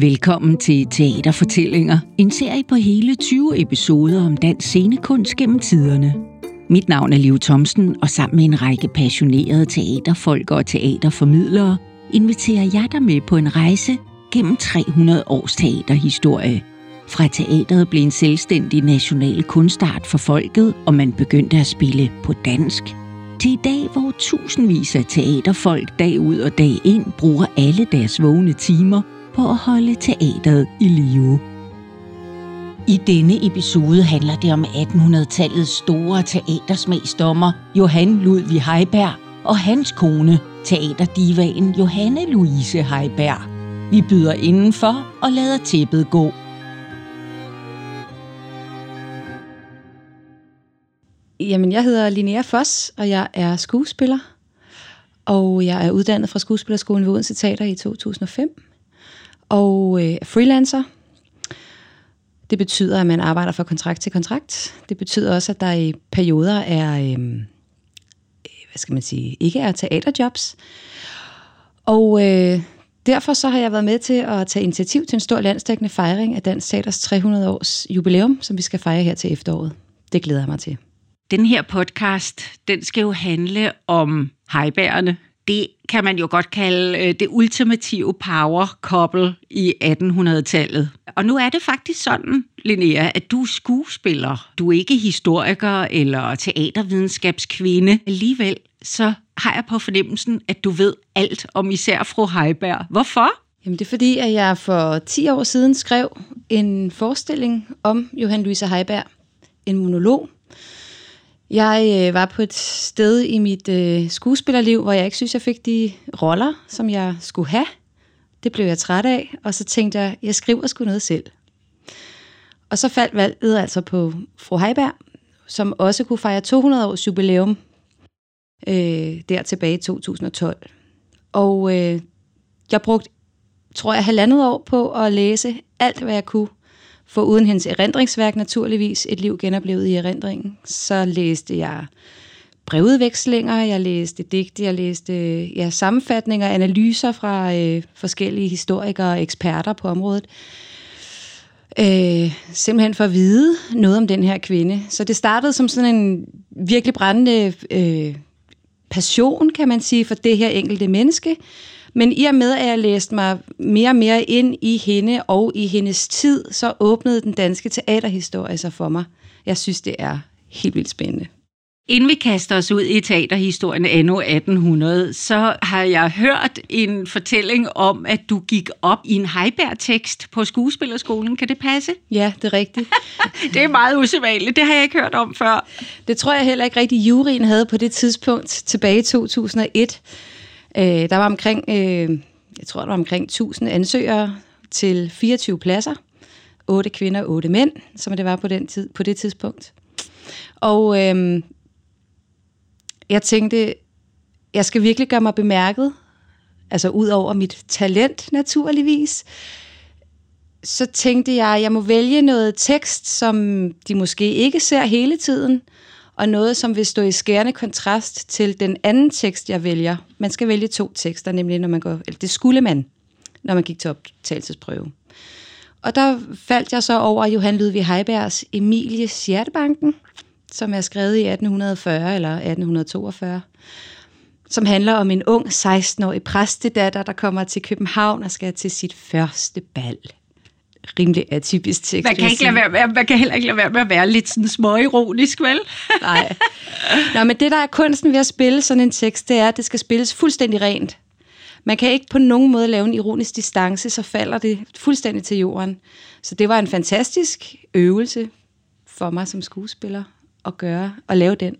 Velkommen til Teaterfortællinger, en serie på hele 20 episoder om dansk scenekunst gennem tiderne. Mit navn er Liv Thomsen, og sammen med en række passionerede teaterfolk og teaterformidlere inviterer jeg dig med på en rejse gennem 300 års teaterhistorie. Fra teateret blev en selvstændig national kunstart for folket, og man begyndte at spille på dansk, til i dag, hvor tusindvis af teaterfolk dag ud og dag ind bruger alle deres vågne timer på at holde teateret i live. I denne episode handler det om 1800-tallets store teatersmagsdommer Johan Ludvig Heiberg og hans kone, teaterdivaen Johanne Louise Heiberg. Vi byder indenfor og lader tæppet gå. Jamen, jeg hedder Linnea Foss, og jeg er skuespiller. Og jeg er uddannet fra Skuespillerskolen ved Odense Teater i 2005. Og øh, freelancer. Det betyder, at man arbejder fra kontrakt til kontrakt. Det betyder også, at der i perioder er, øhm, øh, hvad skal man sige, ikke er teaterjobs. Og øh, derfor så har jeg været med til at tage initiativ til en stor landsdækkende fejring af Dansk Teaters 300 års jubilæum, som vi skal fejre her til efteråret. Det glæder jeg mig til. Den her podcast, den skal jo handle om hejbærerne. Det kan man jo godt kalde øh, det ultimative power couple i 1800-tallet. Og nu er det faktisk sådan, Linnea, at du er skuespiller. Du er ikke historiker eller teatervidenskabskvinde. Alligevel så har jeg på fornemmelsen, at du ved alt om især fru Heiberg. Hvorfor? Jamen det er fordi, at jeg for 10 år siden skrev en forestilling om Johan Louise Heiberg. En monolog, jeg øh, var på et sted i mit øh, skuespillerliv, hvor jeg ikke synes, jeg fik de roller, som jeg skulle have. Det blev jeg træt af, og så tænkte jeg, jeg skriver sgu noget selv. Og så faldt valget altså på fru Heiberg, som også kunne fejre 200 års jubilæum øh, der tilbage i 2012. Og øh, jeg brugte, tror jeg, halvandet år på at læse alt, hvad jeg kunne for uden hendes erindringsværk naturligvis, Et liv genoplevet i erindringen, så læste jeg brevudvekslinger, jeg læste digte, jeg læste ja, sammenfatninger, analyser fra øh, forskellige historikere og eksperter på området. Øh, simpelthen for at vide noget om den her kvinde. Så det startede som sådan en virkelig brændende øh, passion, kan man sige, for det her enkelte menneske. Men i og med, at jeg læste mig mere og mere ind i hende og i hendes tid, så åbnede den danske teaterhistorie sig for mig. Jeg synes, det er helt vildt spændende. Inden vi kaster os ud i teaterhistorien anno 1800, så har jeg hørt en fortælling om, at du gik op i en Heiberg-tekst på skuespillerskolen. Kan det passe? Ja, det er rigtigt. det er meget usædvanligt. Det har jeg ikke hørt om før. Det tror jeg heller ikke rigtig, juryen havde på det tidspunkt tilbage i 2001. Øh, der var omkring, øh, jeg tror, der var omkring 1000 ansøgere til 24 pladser. 8 kvinder og 8 mænd, som det var på, den tid, på det tidspunkt. Og øh, jeg tænkte, jeg skal virkelig gøre mig bemærket, altså ud over mit talent naturligvis, så tænkte jeg, jeg må vælge noget tekst, som de måske ikke ser hele tiden, og noget, som vil stå i skærende kontrast til den anden tekst, jeg vælger. Man skal vælge to tekster, nemlig når man går, eller det skulle man, når man gik til optagelsesprøve. Og der faldt jeg så over Johan Ludvig Heibergs Emilie Hjertebanken, som er skrevet i 1840 eller 1842, som handler om en ung 16-årig præstedatter, der kommer til København og skal til sit første bal rimelig atypisk tekst. Man kan, ikke lade være, man kan heller ikke lade være med at være lidt sådan småironisk, vel? Nej. Nå, men det, der er kunsten ved at spille sådan en tekst, det er, at det skal spilles fuldstændig rent. Man kan ikke på nogen måde lave en ironisk distance, så falder det fuldstændig til jorden. Så det var en fantastisk øvelse for mig som skuespiller at gøre og lave den.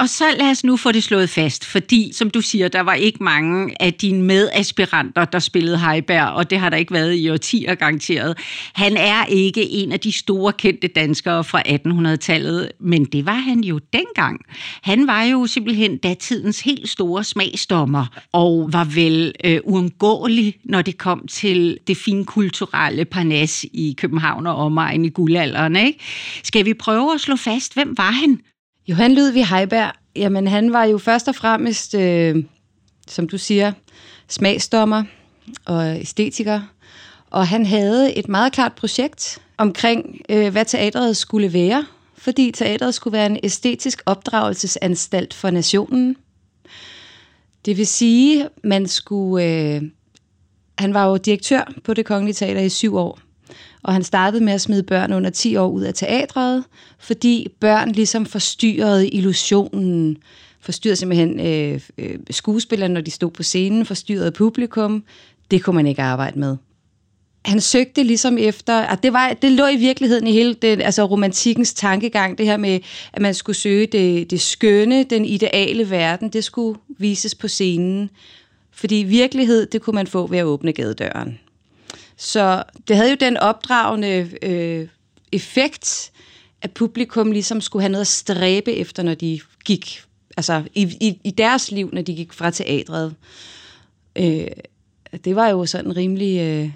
Og så lad os nu få det slået fast, fordi, som du siger, der var ikke mange af dine medaspiranter, der spillede Heiberg, og det har der ikke været i årtier garanteret. Han er ikke en af de store kendte danskere fra 1800-tallet, men det var han jo dengang. Han var jo simpelthen datidens helt store smagsdommer, og var vel øh, uundgåelig, når det kom til det fine kulturelle parnas i København og omegn i guldalderen. Ikke? Skal vi prøve at slå fast, hvem var han? Johan Ludvig Heiberg, jamen han var jo først og fremmest, øh, som du siger, smagsdommer og æstetiker, Og han havde et meget klart projekt omkring, øh, hvad teatret skulle være, fordi teatret skulle være en æstetisk opdragelsesanstalt for nationen. Det vil sige, man skulle... Øh, han var jo direktør på det kongelige teater i syv år, og han startede med at smide børn under 10 år ud af teatret, fordi børn ligesom forstyrrede illusionen, forstyrrede simpelthen øh, øh, skuespillerne, når de stod på scenen, forstyrrede publikum. Det kunne man ikke arbejde med han søgte ligesom efter, at det, var, det lå i virkeligheden i hele den, altså romantikkens tankegang, det her med, at man skulle søge det, det skønne, den ideale verden, det skulle vises på scenen. Fordi virkelighed, det kunne man få ved at åbne gadedøren. Så det havde jo den opdragende øh, effekt, at publikum ligesom skulle have noget at stræbe efter, når de gik, altså i, i, i deres liv, når de gik fra teatret. Øh, det var jo sådan rimelig... Øh,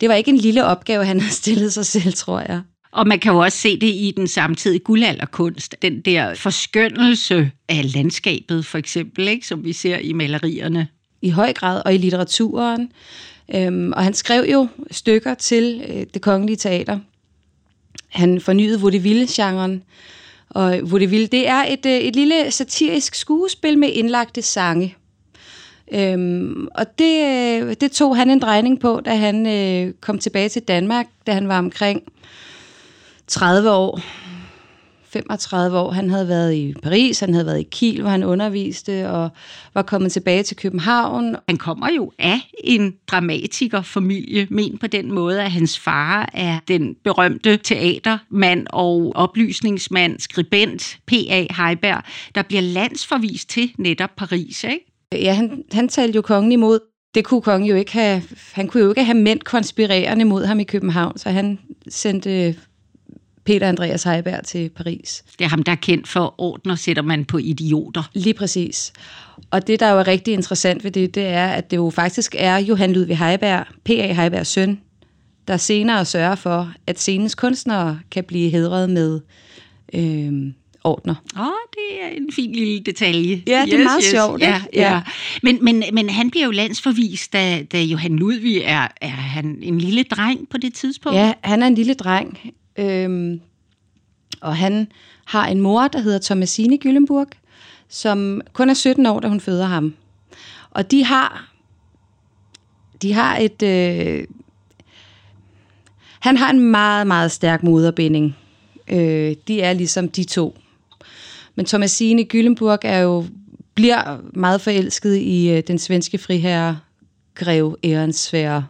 det var ikke en lille opgave, han havde stillet sig selv, tror jeg. Og man kan jo også se det i den samtidige guldalderkunst. Den der forskyndelse af landskabet, for eksempel, ikke, som vi ser i malerierne. I høj grad, og i litteraturen. Øhm, og han skrev jo stykker til øh, det kongelige teater. Han fornyede vaudeville-genren. Og vaudeville, det er et, øh, et lille satirisk skuespil med indlagte sange. Øhm, og det, øh, det tog han en drejning på, da han øh, kom tilbage til Danmark, da han var omkring 30 år. 35 år. Han havde været i Paris, han havde været i Kiel, hvor han underviste, og var kommet tilbage til København. Han kommer jo af en dramatikerfamilie, men på den måde, at hans far er den berømte teatermand og oplysningsmand, skribent P.A. Heiberg, der bliver landsforvist til netop Paris, ikke? Ja, han, han talte jo kongen imod. Det kunne kongen jo ikke have. Han kunne jo ikke have mænd konspirerende mod ham i København, så han sendte Peter Andreas Heiberg til Paris. Det er ham, der er kendt for ordner, sætter man på idioter. Lige præcis. Og det, der jo er rigtig interessant ved det, det er, at det jo faktisk er Johan Ludvig Heiberg, P.A. Heibergs søn, der senere sørger for, at scenens kunstnere kan blive hedret med øh, ordner. Åh, oh, det er en fin lille detalje. Ja, det er yes, meget yes. sjovt. Ja, ja. ja. Men, men, men han bliver jo landsforvist, da, da Johan Ludvig er, er han en lille dreng på det tidspunkt. Ja, han er en lille dreng. Øhm, og han har en mor, der hedder Thomasine Gyllenburg, som kun er 17 år, da hun føder ham. Og de har, de har et... Øh, han har en meget, meget stærk moderbinding. Øh, de er ligesom de to. Men Thomasine Gyllenburg er jo, bliver meget forelsket i øh, den svenske friherre Grev Ehrensvær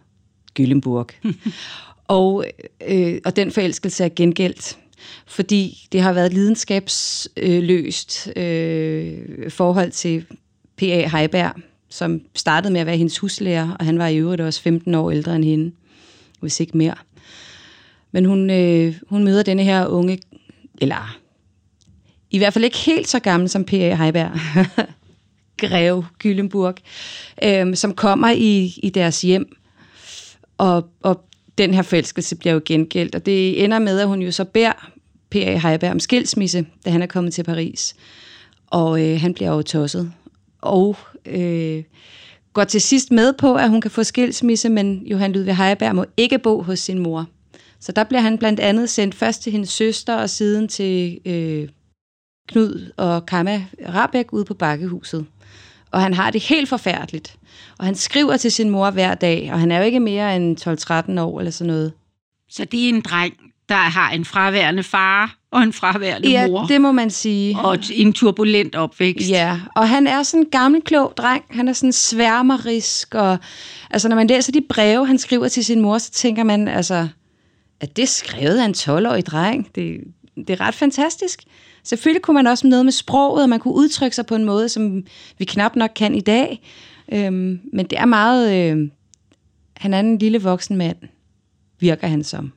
Gyllenburg. og, øh, og den forelskelse er gengældt, fordi det har været lidenskabsløst øh, forhold til P.A. Heiberg, som startede med at være hendes huslærer, og han var i øvrigt også 15 år ældre end hende, hvis ikke mere. Men hun, øh, hun møder denne her unge, eller i hvert fald ikke helt så gammel som P.A. Heiberg, Greve Gyllenburg, øh, som kommer i, i deres hjem, og, og den her forelskelse bliver jo gengældt, og det ender med, at hun jo så beder P.A. Heiberg om skilsmisse, da han er kommet til Paris. Og øh, han bliver jo tosset. Og øh, går til sidst med på, at hun kan få skilsmisse, men Johan Ludvig Heiberg må ikke bo hos sin mor. Så der bliver han blandt andet sendt først til hendes søster, og siden til øh, Knud og Kamma Rabeck ude på Bakkehuset. Og han har det helt forfærdeligt. Og han skriver til sin mor hver dag, og han er jo ikke mere end 12-13 år eller sådan noget. Så det er en dreng, der har en fraværende far og en fraværende ja, mor. det må man sige. Og en turbulent opvækst. Ja, og han er sådan en gammel, klog dreng. Han er sådan sværmerisk, og altså, når man læser de breve, han skriver til sin mor, så tænker man, altså, at det skrevet af en 12-årig dreng. Det, det er ret fantastisk. Selvfølgelig kunne man også noget med sproget, og man kunne udtrykke sig på en måde, som vi knap nok kan i dag. Øhm, men det er meget... Øh, han er en lille voksen mand, virker han som.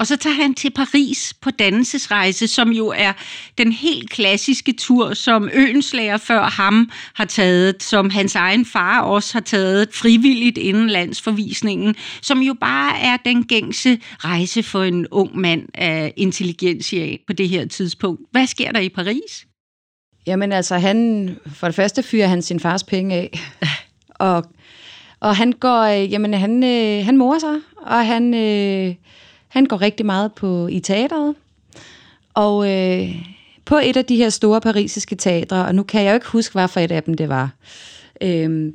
Og så tager han til Paris på dannelsesrejse, som jo er den helt klassiske tur, som Øenslager før ham har taget, som hans egen far også har taget frivilligt inden landsforvisningen, som jo bare er den gængse rejse for en ung mand af intelligensia på det her tidspunkt. Hvad sker der i Paris? Jamen altså, han, for det første fyrer han sin fars penge af, og, og han går, øh, jamen han, øh, han morer sig, og han, øh, han går rigtig meget på i teateret. Og øh, på et af de her store parisiske teatre, og nu kan jeg jo ikke huske, hvad for et af dem det var, øh,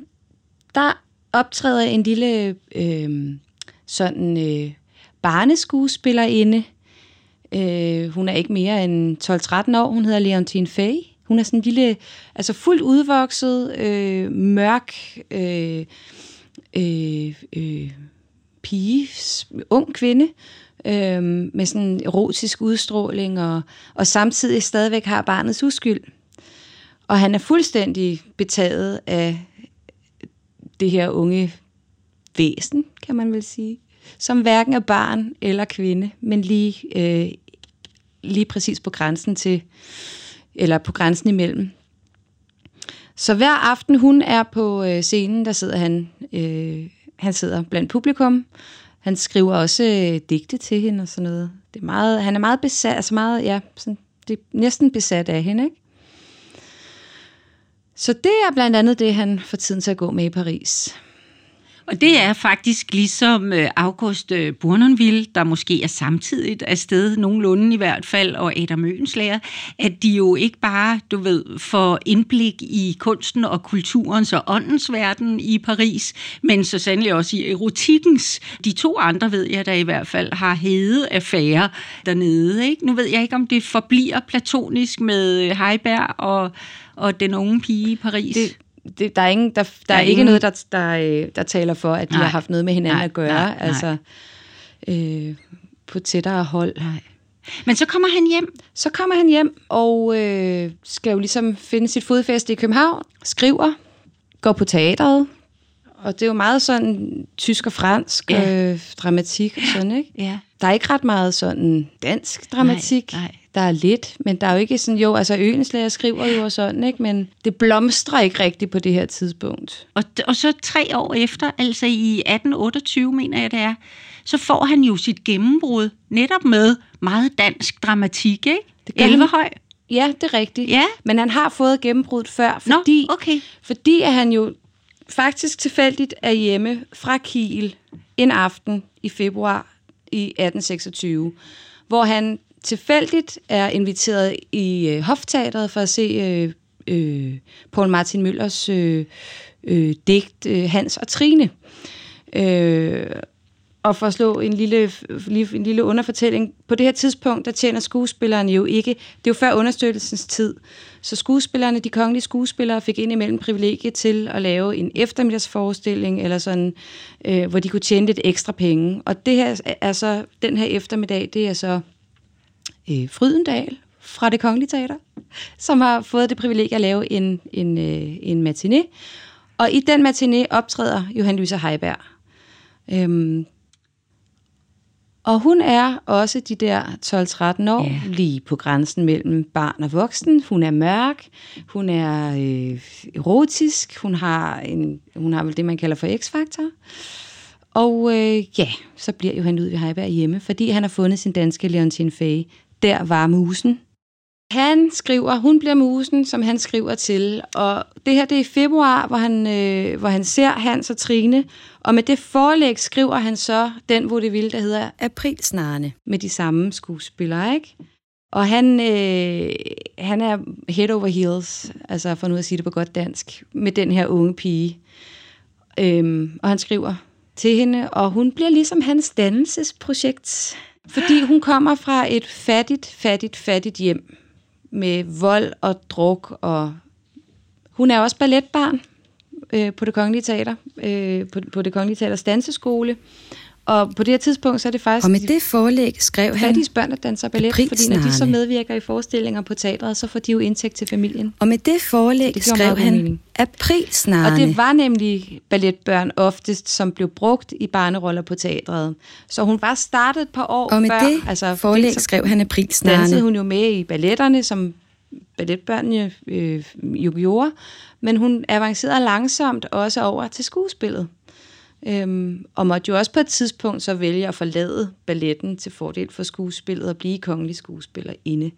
der optræder en lille øh, sådan øh, barneskuespillerinde. Øh, hun er ikke mere end 12-13 år. Hun hedder Leontine Fay. Hun er sådan en lille, altså fuldt udvokset, øh, mørk øh, øh, øh, pige, ung kvinde, øh, med sådan en erotisk udstråling, og, og samtidig stadigvæk har barnets uskyld. Og han er fuldstændig betaget af det her unge væsen, kan man vel sige, som hverken er barn eller kvinde, men lige, øh, lige præcis på grænsen til, eller på grænsen imellem. Så hver aften hun er på øh, scenen, der sidder han, øh, han sidder blandt publikum. Han skriver også øh, digte til hende og sådan noget. Det er meget, han er meget besat, altså meget, ja, sådan, det er næsten besat af hende, ikke? Så det er blandt andet det, han får tiden til at gå med i Paris. Og det er faktisk ligesom øh, August øh, Bournonville, der måske er samtidigt afsted, nogenlunde i hvert fald, og Adam Mønslæger, at de jo ikke bare, du ved, får indblik i kunsten og kulturens og åndens verden i Paris, men så sandelig også i erotikkens. De to andre ved jeg, der i hvert fald har hede affære dernede. Ikke? Nu ved jeg ikke, om det forbliver platonisk med øh, Heiberg og, og den unge pige i Paris. Det, det, der er, ingen, der, der, der er, ikke ingen... noget, der, der, øh, der taler for, at de nej. har haft noget med hinanden nej, at gøre. Nej, nej. Altså, øh, på tættere hold. Nej. Men så kommer han hjem. Så kommer han hjem og øh, skal jo ligesom finde sit fodfæste i København, skriver, går på teateret, og det er jo meget sådan tysk og fransk ja. øh, dramatik og sådan, ikke? Ja. Der er ikke ret meget sådan dansk dramatik. Nej, nej. Der er lidt, men der er jo ikke sådan, jo, altså Øenslager skriver jo og sådan, ikke? men det blomstrer ikke rigtigt på det her tidspunkt. Og, og så tre år efter, altså i 1828, mener jeg det er, så får han jo sit gennembrud netop med meget dansk dramatik, ikke? Det Elverhøj. Ja, det er rigtigt. Ja. Men han har fået gennembruddet før, fordi, Nå, okay. fordi at han jo faktisk tilfældigt er hjemme fra Kiel en aften i februar i 1826, hvor han tilfældigt er inviteret i øh, Hofteatret for at se øh, øh, Paul Martin Møllers øh, øh, digt øh, Hans og Trine. Øh, og for at slå en lille, en lille underfortælling, på det her tidspunkt, der tjener skuespillerne jo ikke, det er jo før understøttelsens tid, så skuespillerne, de kongelige skuespillere, fik ind imellem privilegiet til at lave en eftermiddagsforestilling, eller sådan, øh, hvor de kunne tjene lidt ekstra penge. Og det her er så, den her eftermiddag, det er så øh, Frydendal fra det Kongelige Teater, som har fået det privilegie at lave en, en, øh, en matiné. Og i den matiné optræder Johan Lyser Heiberg. Øhm, og hun er også de der 12-13 år, yeah. lige på grænsen mellem barn og voksen. Hun er mørk, hun er øh, erotisk, hun har, en, hun har vel det, man kalder for X-faktor. Og øh, ja, så bliver Johan Ludvig Heiberg hjemme, fordi han har fundet sin danske Leontine Fay. Der var musen. Han skriver, hun bliver musen, som han skriver til. Og det her, det er i februar, hvor han, øh, hvor han ser Hans og Trine. Og med det forlæg skriver han så den, hvor det vil, der hedder Aprilsnarne, med de samme skuespillere, ikke? Og han, øh, han er head over heels, altså for nu at sige det på godt dansk, med den her unge pige. Øhm, og han skriver til hende, og hun bliver ligesom hans dannelsesprojekt. Fordi hun kommer fra et fattigt, fattigt, fattigt hjem med vold og druk. Og hun er også balletbarn øh, på det Kongelige Teater, øh, på, på det Kongelige Teaters danseskole. Og på det her tidspunkt, så er det faktisk... Og med det forlæg skrev han... Fattiges børn, der danser ballet, fordi når de så medvirker i forestillinger på teatret, så får de jo indtægt til familien. Og med det forlæg det skrev han aprilsnarne. Og det var nemlig balletbørn oftest, som blev brugt i barneroller på teatret. Så hun var startet et par år Og med før, det altså, forlæg skrev han aprilsnarne. Dansede hun jo med i balletterne, som balletbørnene øh, jo gjorde, men hun avancerede langsomt også over til skuespillet. Øhm, og måtte jo også på et tidspunkt så vælge at forlade balletten til fordel for skuespillet og blive kongelig skuespillerinde.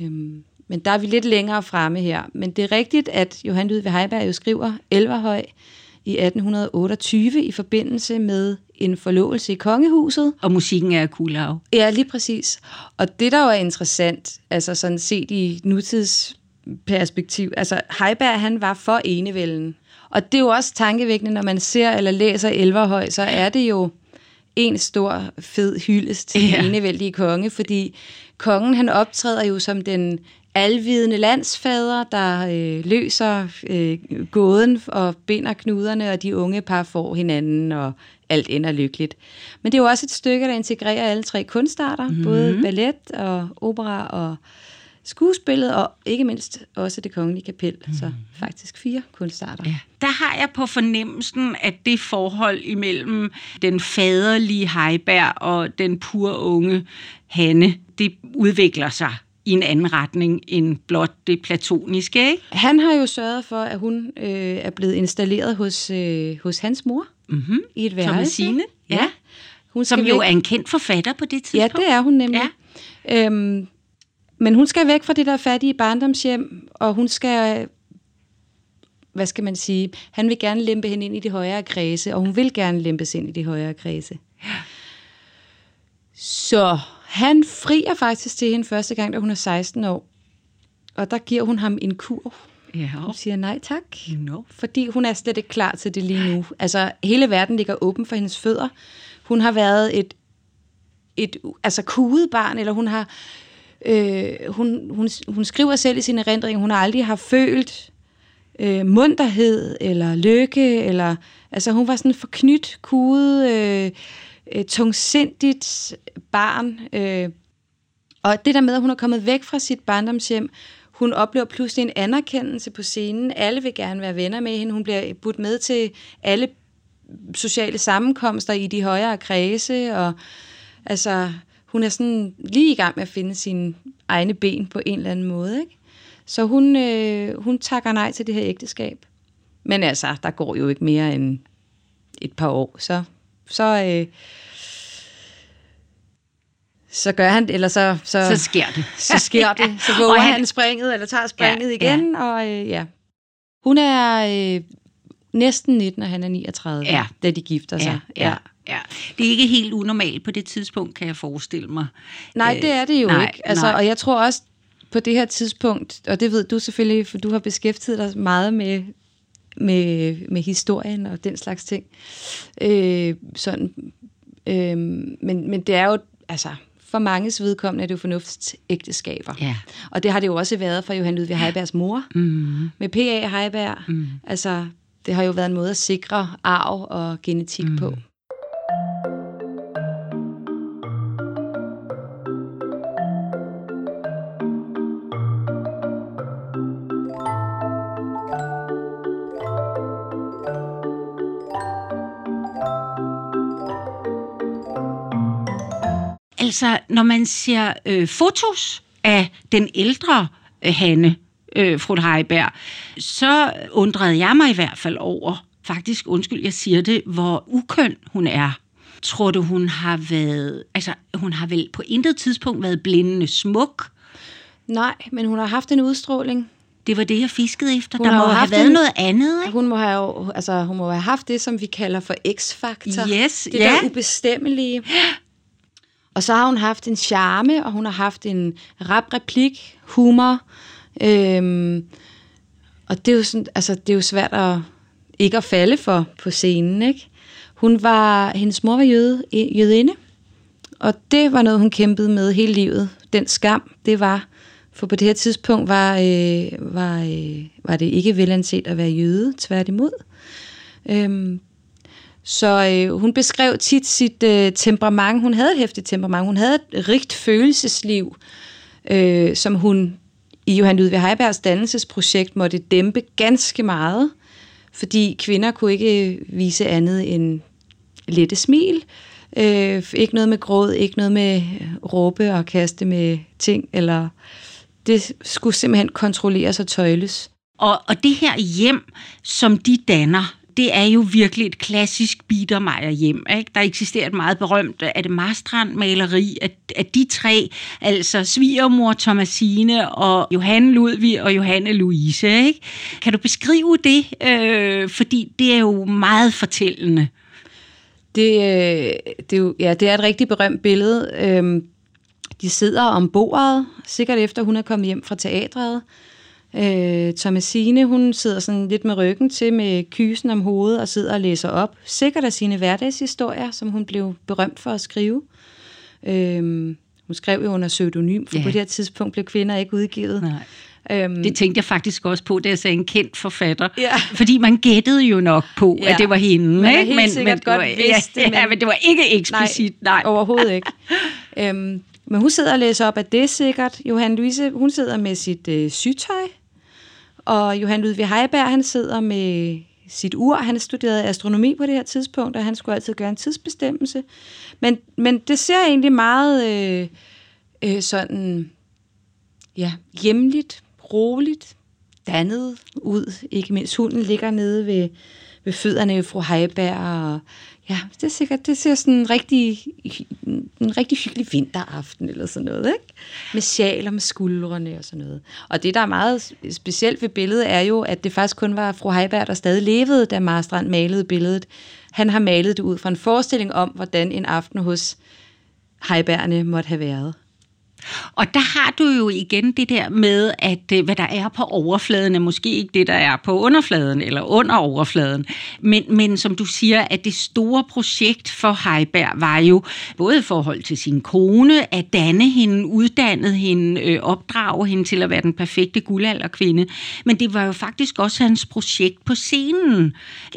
Øhm, men der er vi lidt længere fremme her. Men det er rigtigt, at Johan Ludvig Heiberg jo skriver Elverhøj i 1828 i forbindelse med en forlovelse i kongehuset. Og musikken er Kulau. Ja, lige præcis. Og det, der jo er interessant, altså sådan set i nutidsperspektiv, altså Heiberg, han var for enevælden. Og det er jo også tankevækkende, når man ser eller læser Elverhøj, så er det jo en stor, fed hyldest til ja. den enevældige konge, fordi kongen han optræder jo som den alvidende landsfader, der øh, løser øh, gåden og binder knuderne, og de unge par får hinanden, og alt ender lykkeligt. Men det er jo også et stykke, der integrerer alle tre kunstarter, mm-hmm. både ballet og opera og skuespillet, og ikke mindst også det kongelige kapel. Mm. Så faktisk fire kunstarter. Ja. Der har jeg på fornemmelsen, at det forhold imellem den faderlige Heiberg og den pur unge Hanne, det udvikler sig i en anden retning end blot det platoniske, ikke? Han har jo sørget for, at hun øh, er blevet installeret hos, øh, hos hans mor mm-hmm. i et værelse. Som ja. ja. Hun Som jo væk. er en kendt forfatter på det tidspunkt. Ja, det er hun nemlig. Ja. Øhm, men hun skal væk fra det der fattige barndomshjem, og hun skal, hvad skal man sige, han vil gerne lempe hende ind i de højere kredse, og hun vil gerne lempes ind i de højere kredse. Ja. Så han frier faktisk til hende første gang, da hun er 16 år. Og der giver hun ham en kur. Ja. Hun siger nej tak, no. fordi hun er slet ikke klar til det lige nu. Altså, hele verden ligger åben for hendes fødder. Hun har været et, et altså kudet barn, eller hun har Øh, hun, hun, hun skriver selv i sine erindringer, hun har aldrig har følt øh, munterhed eller lykke, eller, altså hun var sådan en forknyt, kude, øh, øh, tungsindigt barn. Øh. Og det der med, at hun er kommet væk fra sit barndomshjem, hun oplever pludselig en anerkendelse på scenen. Alle vil gerne være venner med hende. Hun bliver budt med til alle sociale sammenkomster i de højere kredse, og altså hun er sådan lige i gang med at finde sine egne ben på en eller anden måde. Ikke? Så hun, øh, hun takker nej til det her ægteskab. Men altså, der går jo ikke mere end et par år, så, så, øh, så gør han eller så, så, så sker det. Så sker det. Så våger han, han springet, eller tager springet ja, igen, ja. og øh, ja. Hun er øh, næsten 19, og han er 39, ja. da de gifter sig. Ja, ja. Ja, det er ikke helt unormalt på det tidspunkt, kan jeg forestille mig. Nej, det er det jo nej, ikke. Altså, nej. Og jeg tror også på det her tidspunkt, og det ved du selvfølgelig, for du har beskæftiget dig meget med, med, med historien og den slags ting. Øh, sådan, øh, men, men det er jo, altså, for manges vedkommende er det jo fornuftsægteskaber. Ja. Og det har det jo også været for Johan Ludvig Heibergs mor, mm. med P.A. Heiberg. Mm. Altså, det har jo været en måde at sikre arv og genetik mm. på. Altså, når man ser øh, fotos af den ældre øh, Hanne, øh, fru Heiberg, så undrede jeg mig i hvert fald over, faktisk, undskyld, jeg siger det, hvor ukøn hun er. Tror du, hun har været, altså hun har vel på intet tidspunkt været blændende smuk? Nej, men hun har haft en udstråling. Det var det, jeg fiskede efter. Hun der må have været en, noget andet, ikke? Hun må, have, altså, hun må have haft det, som vi kalder for x-faktor. Yes, det ja. der ubestemmelige. Og så har hun haft en charme, og hun har haft en rap replik, humor. Øhm, og det er, jo sådan, altså, det er jo svært at ikke at falde for på scenen, ikke? Hun var, hendes mor var jøde, jødinde, og det var noget, hun kæmpede med hele livet. Den skam, det var, for på det her tidspunkt var, øh, var, øh, var det ikke velanset at være jøde, tværtimod. Øhm, så øh, hun beskrev tit sit øh, temperament. Hun havde et hæftigt temperament. Hun havde et rigt følelsesliv, øh, som hun i Johan Ludvig Heibergs dannelsesprojekt måtte dæmpe ganske meget, fordi kvinder kunne ikke øh, vise andet end lette smil. Øh, ikke noget med gråd, ikke noget med øh, råbe og kaste med ting, eller det skulle simpelthen kontrolleres og tøjles. Og, og det her hjem, som de danner, det er jo virkelig et klassisk Biedermeier hjem. Ikke? Der eksisterer et meget berømt af det Marstrand-maleri af, af de tre, altså svigermor Thomasine og Johanne Ludvig og Johanne Louise. Ikke? Kan du beskrive det? Øh, fordi det er jo meget fortællende. Det, øh, det, er jo, ja, det er et rigtig berømt billede. Øhm, de sidder om bordet, sikkert efter hun er kommet hjem fra teatret. Øh, Thomasine, hun sidder sådan lidt med ryggen til med kysen om hovedet og sidder og læser op. Sikkert af sine hverdagshistorier, som hun blev berømt for at skrive. Øh, hun skrev jo under pseudonym, for ja. på det her tidspunkt blev kvinder ikke udgivet. Nej. Øhm, det tænkte jeg faktisk også på, da jeg sagde en kendt forfatter. Ja. Fordi man gættede jo nok på, ja. at det var hende. Man ikke? helt men, sikkert men, godt vidste ja, men, ja, men det var ikke eksplicit. Nej, nej. overhovedet ikke. øhm, men hun sidder og læser op af det sikkert. Johan Louise, hun sidder med sit øh, sygtøj. Og Johan Ludvig Heiberg, han sidder med sit ur. Han studerede astronomi på det her tidspunkt, og han skulle altid gøre en tidsbestemmelse. Men, men det ser egentlig meget øh, øh, sådan, ja, hjemligt, roligt, dannet ud. Ikke mindst hunden ligger nede ved, ved fødderne af fru Heiberg, og Ja, det er sikkert, det ser sådan en rigtig, en rigtig hyggelig vinteraften eller sådan noget, ikke? Med sjaler med skuldrene og sådan noget. Og det, der er meget specielt ved billedet, er jo, at det faktisk kun var fru Heiberg, der stadig levede, da Marstrand malede billedet. Han har malet det ud fra en forestilling om, hvordan en aften hos Heibergerne måtte have været. Og der har du jo igen det der med, at øh, hvad der er på overfladen er måske ikke det, der er på underfladen eller under overfladen. Men, men som du siger, at det store projekt for Heiberg var jo både i forhold til sin kone, at danne hende, uddanne hende, øh, opdrage hende til at være den perfekte guldalderkvinde. Men det var jo faktisk også hans projekt på scenen.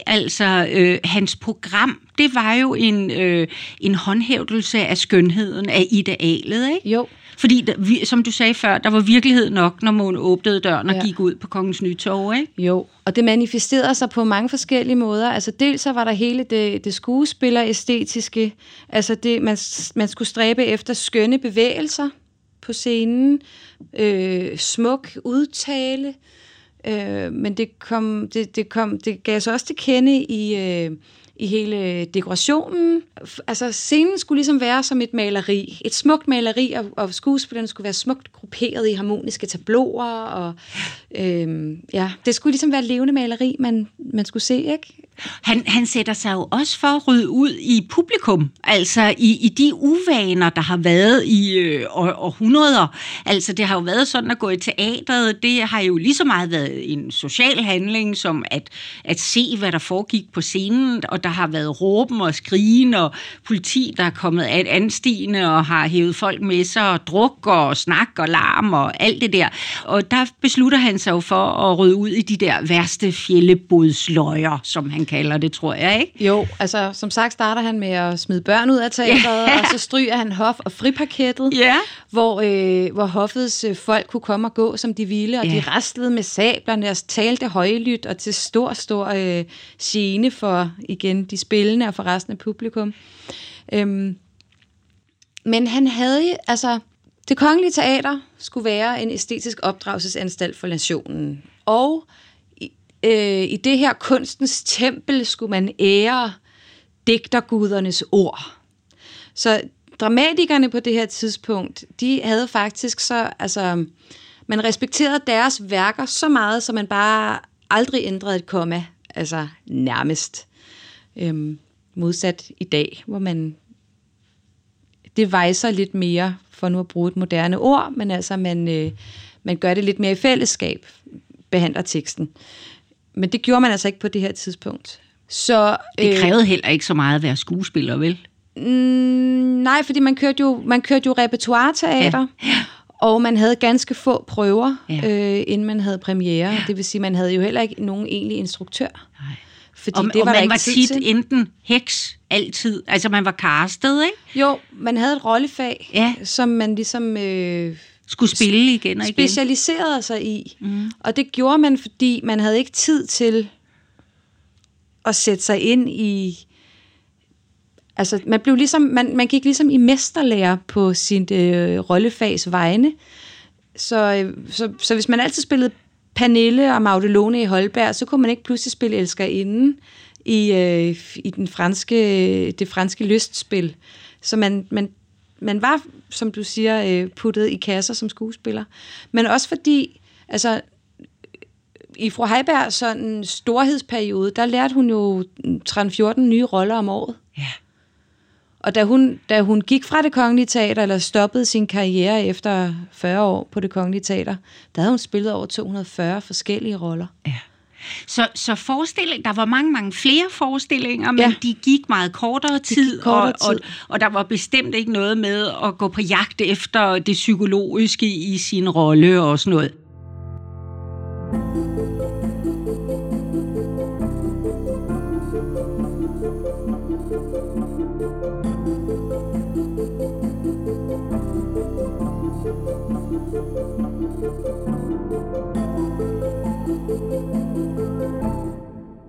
Altså øh, hans program, det var jo en, øh, en håndhævdelse af skønheden, af idealet, ikke? Jo. Fordi, der, som du sagde før, der var virkelighed nok, når man åbnede døren og ja. gik ud på Kongens Nytorv, ikke? Jo, og det manifesterede sig på mange forskellige måder. Altså dels så var der hele det, det skuespilleræstetiske. Altså det, man, man skulle stræbe efter skønne bevægelser på scenen, øh, smuk udtale, øh, men det, kom, det, det, kom, det gav sig også til kende i... Øh, i hele dekorationen. Altså scenen skulle ligesom være som et maleri, et smukt maleri, og, og skuespillerne skulle være smukt grupperet i harmoniske tabloer, og øhm, ja, det skulle ligesom være et levende maleri, man, man skulle se, ikke? Han, han sætter sig jo også for at rydde ud i publikum, altså i, i de uvaner, der har været i øh, århundreder. Altså det har jo været sådan at gå i teatret, det har jo lige så meget været en social handling, som at, at se, hvad der foregik på scenen, og der har været råben og skrigen, og politi, der er kommet af et anstigende, og har hævet folk med sig, og druk og snak og larm og alt det der. Og der beslutter han sig jo for at rydde ud i de der værste fjellebodsløjer, som han kalder det, tror jeg, ikke? Jo, altså som sagt starter han med at smide børn ud af teatret, ja. og så stryger han hof- og friparkettet, ja. Hvor, øh, hvor hoffets øh, folk kunne komme og gå, som de ville, og ja. de rastlede med sablerne og talte højlydt og til stor, stor øh, gene for igen de spillende og for resten af publikum. Øhm, men han havde altså det kongelige teater skulle være en æstetisk opdragelsesanstalt for nationen. Og øh, i det her kunstens tempel skulle man ære digtergudernes ord. Så dramatikerne på det her tidspunkt, de havde faktisk så, altså, man respekterede deres værker så meget, så man bare aldrig ændrede et komma, altså nærmest. Øhm, modsat i dag, hvor man, det vejser lidt mere, for nu at bruge et moderne ord, men altså man, øh, man gør det lidt mere i fællesskab, behandler teksten. Men det gjorde man altså ikke på det her tidspunkt. Så, det øh, krævede øh, heller ikke så meget at være skuespiller, vel? Mm, nej, fordi man kørte jo, man kørte jo repertoireteater. Ja. Ja. Og man havde ganske få prøver, ja. øh, inden man havde premiere. Ja. Det vil sige, man havde jo heller ikke nogen egentlig instruktør. Nej. Fordi Og, det var og man ikke var tit til. enten heks, altid. Altså man var castet, ikke? Jo, man havde et rollefag, Ja. som man ligesom øh, Skulle spille igen og igen. specialiserede sig i. Mm. Og det gjorde man, fordi man havde ikke tid til at sætte sig ind i... Altså, man, blev ligesom, man, man gik ligesom i mesterlærer på sin øh, rollefags vegne. Så, øh, så, så hvis man altid spillede Pernille og Magdalone i Holberg, så kunne man ikke pludselig spille Elskerinden i, øh, i den franske, det franske lystspil. Så man, man, man var, som du siger, øh, puttet i kasser som skuespiller. Men også fordi, altså, i fru Heiberg sådan en storhedsperiode, der lærte hun jo 13-14 nye roller om året. Ja. Og da hun, da hun gik fra det kongelige teater, eller stoppede sin karriere efter 40 år på det kongelige teater, der havde hun spillet over 240 forskellige roller. Ja. Så, så forestilling, der var mange, mange flere forestillinger, men Ja. de gik meget kortere tid, kortere og, tid. Og, og der var bestemt ikke noget med at gå på jagt efter det psykologiske i sin rolle og sådan noget.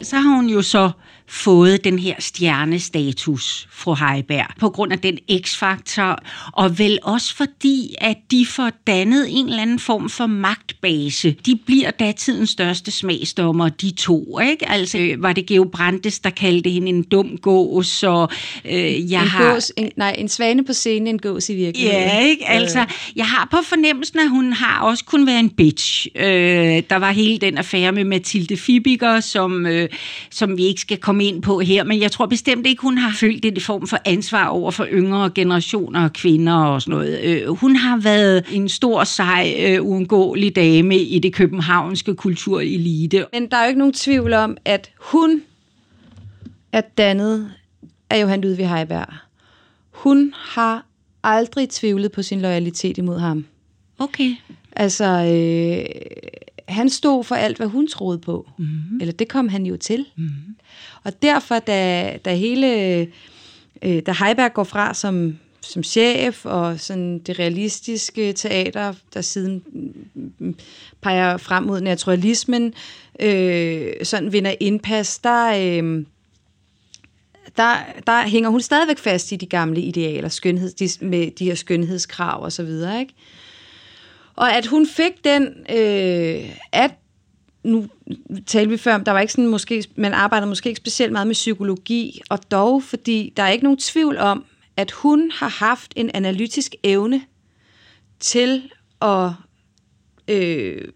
Så har hun jo så fået den her stjernestatus, fru Heiberg, på grund af den x-faktor, og vel også fordi, at de får dannet en eller anden form for magtbase. De bliver datidens største smagsdommer, de to, ikke? Altså, øh, var det Geo Brandes, der kaldte hende en dum gås, og øh, jeg en, har... gås, en, nej, en svane på scenen, en gås i virkeligheden. Ja, ikke? Altså, jeg har på fornemmelsen, at hun har også kun været en bitch. Øh, der var hele den affære med Mathilde Fibiger, som, øh, som vi ikke skal komme ind på her, men jeg tror bestemt ikke, hun har følt det form for ansvar over for yngre generationer og kvinder og sådan noget. Øh, hun har været en stor, sej, øh, uundgåelig dame i det københavnske kulturelite. Men der er jo ikke nogen tvivl om, at hun er dannet af Johan Ludvig Heiberg. Hun har aldrig tvivlet på sin loyalitet imod ham. Okay. Altså, øh, han stod for alt, hvad hun troede på. Mm-hmm. Eller det kom han jo til. Mm-hmm. Og derfor, da, da hele... Øh, da Heiberg går fra som, som chef, og sådan det realistiske teater, der siden mm, peger frem mod naturalismen, øh, sådan vinder indpas, der... Øh, der, der hænger hun stadigvæk fast i de gamle idealer, skønhed, de, med de her skønhedskrav og så videre, ikke? Og at hun fik den, øh, at nu talte vi før om, der var ikke sådan måske, man arbejdede måske ikke specielt meget med psykologi, og dog, fordi der er ikke nogen tvivl om, at hun har haft en analytisk evne til at øh,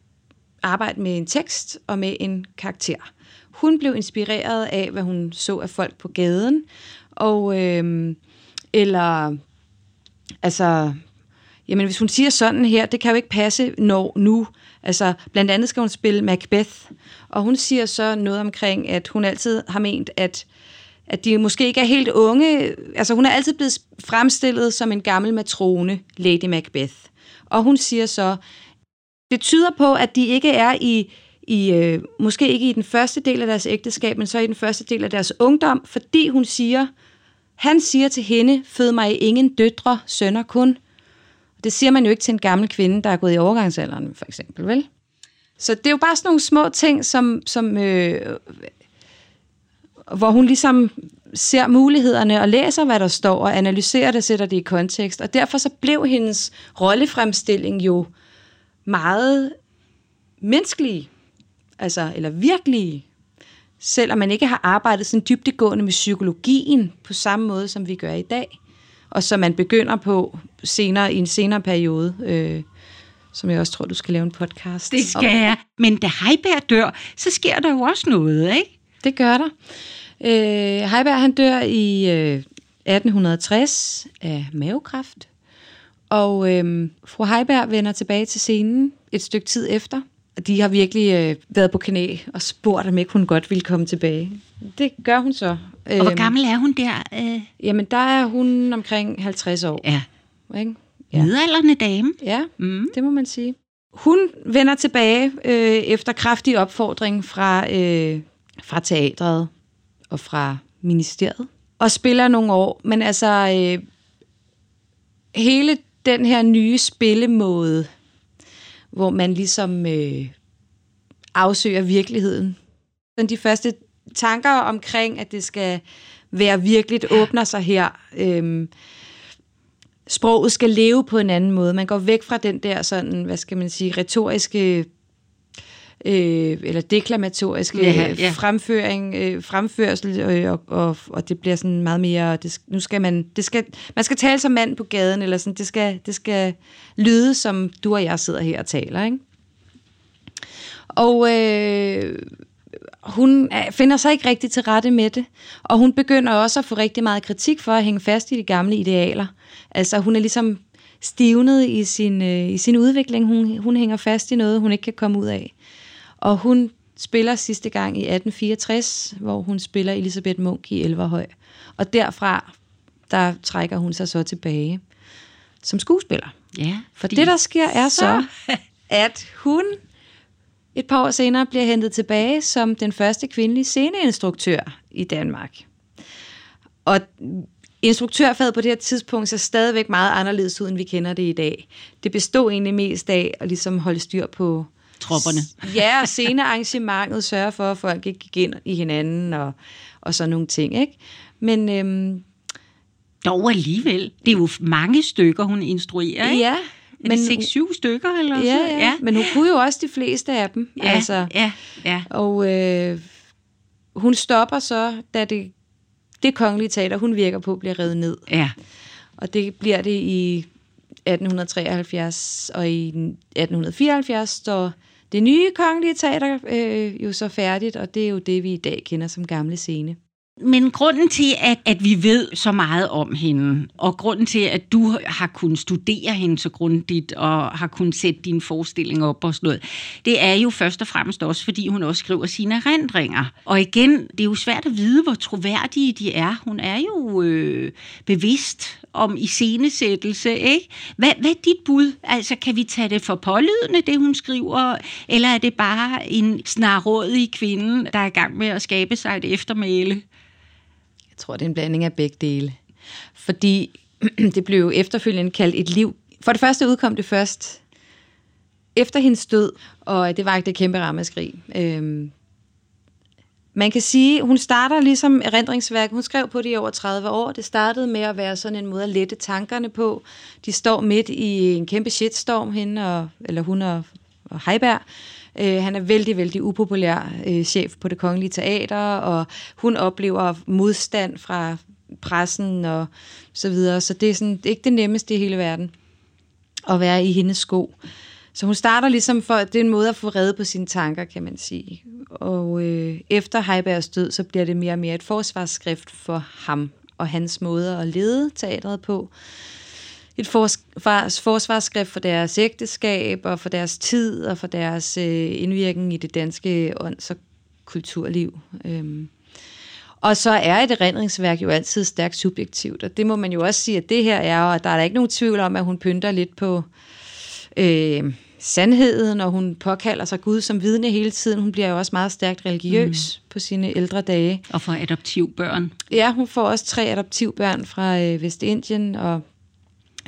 arbejde med en tekst og med en karakter. Hun blev inspireret af, hvad hun så af folk på gaden, og øh, eller altså jamen hvis hun siger sådan her, det kan jo ikke passe når nu. Altså blandt andet skal hun spille Macbeth, og hun siger så noget omkring, at hun altid har ment, at at de måske ikke er helt unge. Altså hun er altid blevet fremstillet som en gammel matrone, Lady Macbeth. Og hun siger så, det tyder på, at de ikke er i, i øh, måske ikke i den første del af deres ægteskab, men så i den første del af deres ungdom, fordi hun siger, han siger til hende, fød mig ingen døtre, sønner kun. Det siger man jo ikke til en gammel kvinde, der er gået i overgangsalderen, for eksempel, vel? Så det er jo bare sådan nogle små ting, som, som øh, hvor hun ligesom ser mulighederne og læser, hvad der står, og analyserer det, sætter det i kontekst. Og derfor så blev hendes rollefremstilling jo meget menneskelig, altså, eller virkelige, selvom man ikke har arbejdet sådan dybdegående med psykologien på samme måde, som vi gør i dag, og som man begynder på senere i en senere periode, øh, som jeg også tror, du skal lave en podcast Det skal jeg. Men da Heiberg dør, så sker der jo også noget, ikke? Det gør der. Øh, Heiberg han dør i øh, 1860 af mavekræft, og øh, fru Heiberg vender tilbage til scenen et stykke tid efter. De har virkelig øh, været på knæ og spurgt, om ikke hun godt ville komme tilbage. Det gør hun så. Og hvor gammel er hun der? Øh? Jamen, der er hun omkring 50 år. Ja. Ikke? Ja. Midaldrende dame. Ja, Mm. det må man sige. Hun vender tilbage øh, efter kraftig opfordring fra, øh, fra teatret. og fra ministeriet. Og spiller nogle år, men altså øh, hele den her nye spillemåde, hvor man ligesom øh, afsøger virkeligheden. De første tanker omkring, at det skal være virkeligt, åbner sig her. Øhm, sproget skal leve på en anden måde. Man går væk fra den der sådan, hvad skal man sige, retoriske øh, eller deklamatoriske ja, ja. fremføring, øh, fremførsel, øh, og, og, og det bliver sådan meget mere, det, nu skal man, det skal, man skal tale som mand på gaden, eller sådan, det skal, det skal lyde, som du og jeg sidder her og taler, ikke? Og øh, hun finder sig ikke rigtig til rette med det, og hun begynder også at få rigtig meget kritik for at hænge fast i de gamle idealer. Altså hun er ligesom stivnet i sin, øh, i sin udvikling. Hun, hun hænger fast i noget, hun ikke kan komme ud af. Og hun spiller sidste gang i 1864, hvor hun spiller Elisabeth Munk i Elverhøj. Og derfra, der trækker hun sig så tilbage som skuespiller. Ja, For det, der sker, er så, at hun et par år senere bliver hentet tilbage som den første kvindelige sceneinstruktør i Danmark. Og instruktørfaget på det her tidspunkt ser stadigvæk meget anderledes ud, end vi kender det i dag. Det bestod egentlig mest af at ligesom holde styr på tropperne. Ja, og scenearrangementet sørge for, at folk ikke gik ind i hinanden og, og sådan nogle ting. Ikke? Men øhm, dog alligevel. Det er jo mange stykker, hun instruerer, ikke? Ja, er men det 6-7 stykker eller ja, så? Ja, ja, men hun kunne jo også de fleste af dem. Ja, altså. ja, ja. Og øh, hun stopper så, da det, det kongelige teater, hun virker på, bliver revet ned. Ja. Og det bliver det i 1873, og i 1874 står det nye kongelige teater øh, jo så færdigt, og det er jo det, vi i dag kender som gamle scene. Men grunden til, at, at vi ved så meget om hende, og grunden til, at du har kunnet studere hende så grundigt, og har kunnet sætte dine forestillinger op og sådan noget, det er jo først og fremmest også, fordi hun også skriver sine erindringer. Og igen, det er jo svært at vide, hvor troværdige de er. Hun er jo øh, bevidst om iscenesættelse, ikke? Hvad, hvad er dit bud? Altså, kan vi tage det for pålydende, det hun skriver, eller er det bare en snarrådig kvinde, der er i gang med at skabe sig et eftermæle? Jeg tror, det er en blanding af begge dele. Fordi det blev efterfølgende kaldt et liv. For det første udkom det først efter hendes død, og det var ikke det kæmpe ramaskrig. Øhm, man kan sige, hun starter ligesom erindringsværk. Hun skrev på det i over 30 år. Det startede med at være sådan en måde at lette tankerne på. De står midt i en kæmpe shitstorm, hende og, eller hun og, og Heiberg. Øh, han er vældig, vældig upopulær øh, chef på det kongelige teater, og hun oplever modstand fra pressen og så videre. Så det er, sådan, det er ikke det nemmeste i hele verden at være i hendes sko. Så hun starter ligesom for, det er en måde at få reddet på sine tanker, kan man sige. Og øh, efter Heibergs død, så bliver det mere og mere et forsvarsskrift for ham og hans måde at lede teatret på. Et forsvarsskrift for deres ægteskab og for deres tid og for deres øh, indvirkning i det danske ånds- og kulturliv. Øhm. Og så er et erindringsværk jo altid stærkt subjektivt, og det må man jo også sige, at det her er, og der er der ikke nogen tvivl om, at hun pynter lidt på øh, sandheden, og hun påkalder sig Gud som vidne hele tiden. Hun bliver jo også meget stærkt religiøs mm. på sine ældre dage. Og får adoptivbørn. Ja, hun får også tre adoptivbørn fra øh, Vestindien, og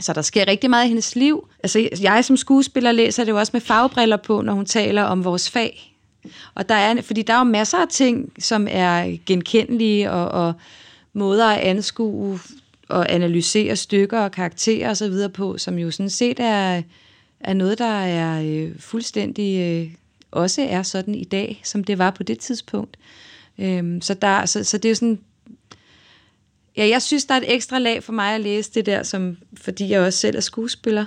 så der sker rigtig meget i hendes liv. Altså, jeg som skuespiller læser det jo også med fagbriller på, når hun taler om vores fag. Og der er, fordi der er jo masser af ting, som er genkendelige, og, og måder at anskue og analysere stykker og karakterer og så videre på, som jo sådan set er er noget, der er øh, fuldstændig øh, også er sådan i dag, som det var på det tidspunkt. Øhm, så, der, så, så det er jo sådan... Ja, jeg synes, der er et ekstra lag for mig at læse det der, som, fordi jeg også selv er skuespiller.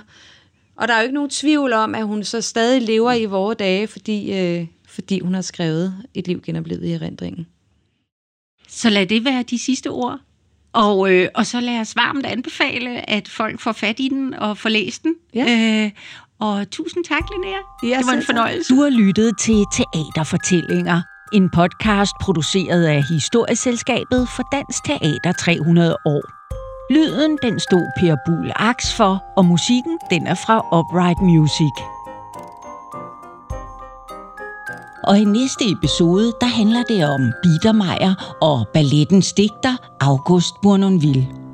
Og der er jo ikke nogen tvivl om, at hun så stadig lever i vore dage, fordi, øh, fordi hun har skrevet et liv genoplevet i erindringen. Så lad det være de sidste ord. Og, øh, og så lad os varmt anbefale, at folk får fat i den og får læst den. Ja. Øh, og tusind tak, Linnea. Ja, det var en fornøjelse. Du har lyttet til Teaterfortællinger. En podcast produceret af Historieselskabet for Dansk Teater 300 år. Lyden den stod Per Buhl Aks for, og musikken den er fra Upright Music. Og i næste episode, der handler det om Biedermeier og ballettens digter August Bournonville.